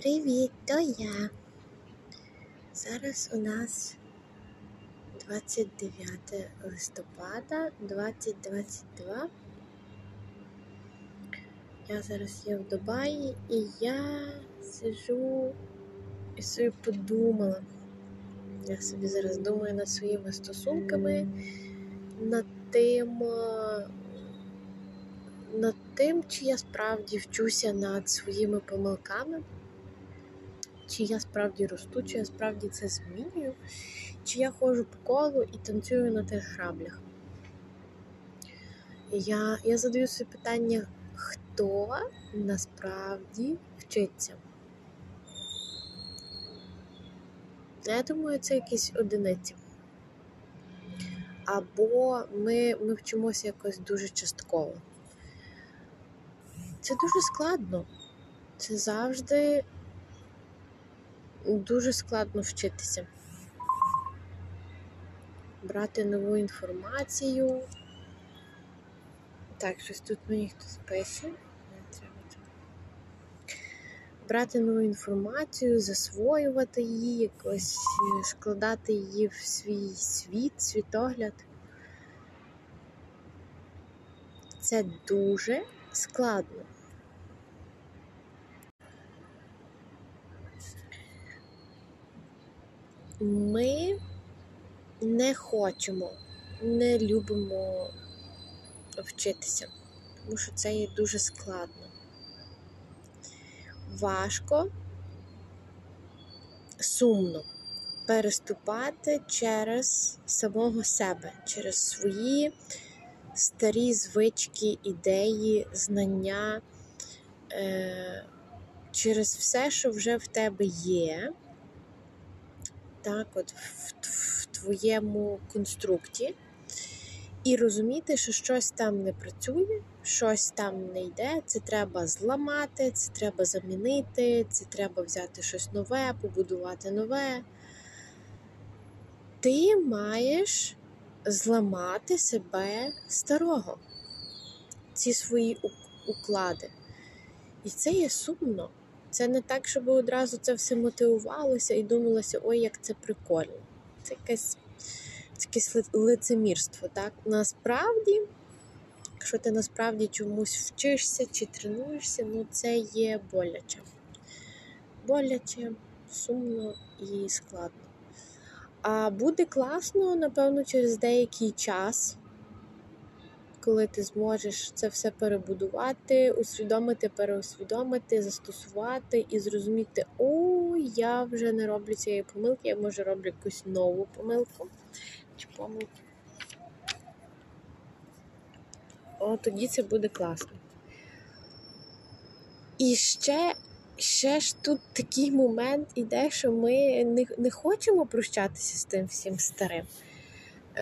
Привіт, то я. Зараз у нас 29 листопада 2022. Я зараз є в Дубаї і я сижу і собі подумала. Я собі зараз думаю над своїми стосунками, над тим, е, над тим, чи я справді вчуся над своїми помилками, чи я справді росту, чи я справді це змінюю, чи я ходжу по колу і танцюю на тих граблях. Я, я задаю собі питання, хто насправді вчиться? Я думаю, це якісь одиниці. Або ми, ми вчимося якось дуже частково. Це дуже складно. Це завжди дуже складно вчитися. Брати нову інформацію. Так, щось тут мені хтось пише. Брати нову інформацію, засвоювати її, якось е, складати її в свій світ, світогляд. Це дуже складно. Ми не хочемо, не любимо вчитися, тому що це є дуже складно. Важко, сумно переступати через самого себе, через свої старі звички, ідеї, знання, е, через все, що вже в тебе є, так, от в, твоєму конструкті, і розуміти, що щось там не працює, щось там не йде, це треба зламати, це треба замінити, це треба взяти щось нове, побудувати нове. Ти маєш зламати себе старого, ці свої уклади. І це є сумно. Це не так, щоб одразу це все мотивувалося і думалося, ой, як це прикольно. Це якесь, це якесь лицемірство. Так? Насправді, якщо ти насправді чомусь вчишся чи тренуєшся, ну це є боляче. Боляче, сумно і складно. А буде класно, напевно, через деякий час, коли ти зможеш це все перебудувати, усвідомити, переусвідомити, застосувати і зрозуміти, о, я вже не роблю цієї помилки, я може роблю якусь нову помилку чи помилку. О, тоді це буде класно. І ще ще ж тут такий момент іде, що ми не не хочемо прощатися з тим всім старим.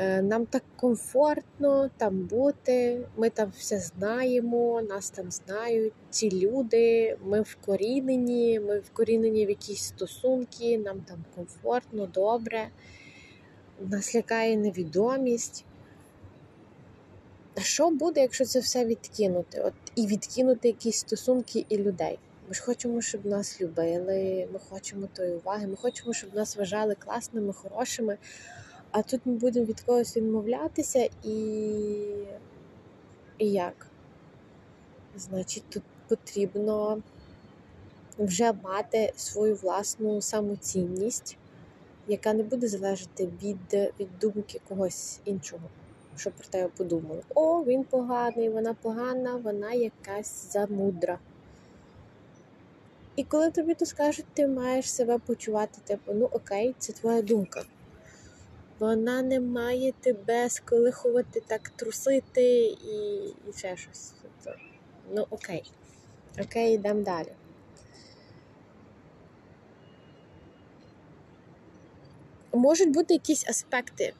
Е, Нам так комфортно там бути, ми там все знаємо, нас там знають ці люди, ми вкорінені, ми вкорінені в якісь стосунки, нам там комфортно, добре, нас лякає невідомість. А що буде, якщо це все відкинути? От І відкинути якісь стосунки і людей? Ми ж хочемо, щоб нас любили, ми хочемо тої уваги, ми хочемо, щоб нас вважали класними, хорошими. А тут ми будемо від когось відмовлятися і. І як? Значить, тут потрібно вже мати свою власну самоцінність, яка не буде залежати від, від думки когось іншого. Що про тебе подумали. О, він поганий, вона погана, вона якась замудра. І коли тобі то скажуть, ти маєш себе почувати, типу, ну окей, це твоя думка. Вона не має тебе сколихувати, так трусити і і ще щось. Тобто, ну окей. Окей, йдемо далі. Можуть бути якісь аспекти,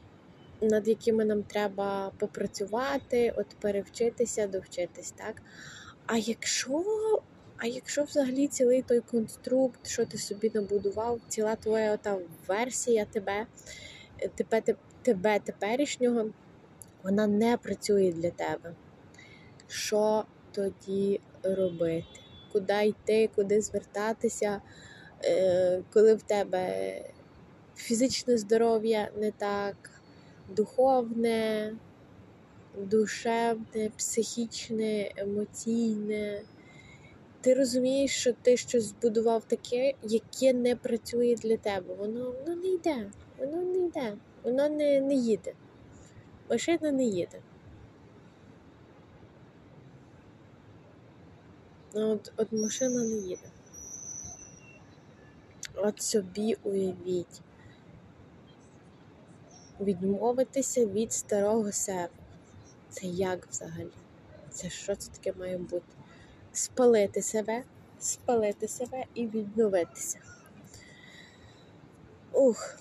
над якими нам треба попрацювати, от перевчитися, довчитись, так? А якщо а якщо взагалі цілий той конструкт, що ти собі набудував, ціла твоя ота версія тебе, тебе, тебе теперішнього, вона не працює для тебе. Що тоді робити? куди йти, куди звертатися, е, коли в тебе фізичне здоров'я не так, духовне, душевне, психічне, емоційне. Ти розумієш, що ти щось збудував таке, яке не працює для тебе. Воно воно не йде, воно не йде, воно не, не їде. Машина не їде. Ну, От, от машина не їде. От собі уявіть. Відмовитися від старого себе. Це як взагалі? Це що це таке має бути? Спалити себе, спалити себе і відновитися. Ух.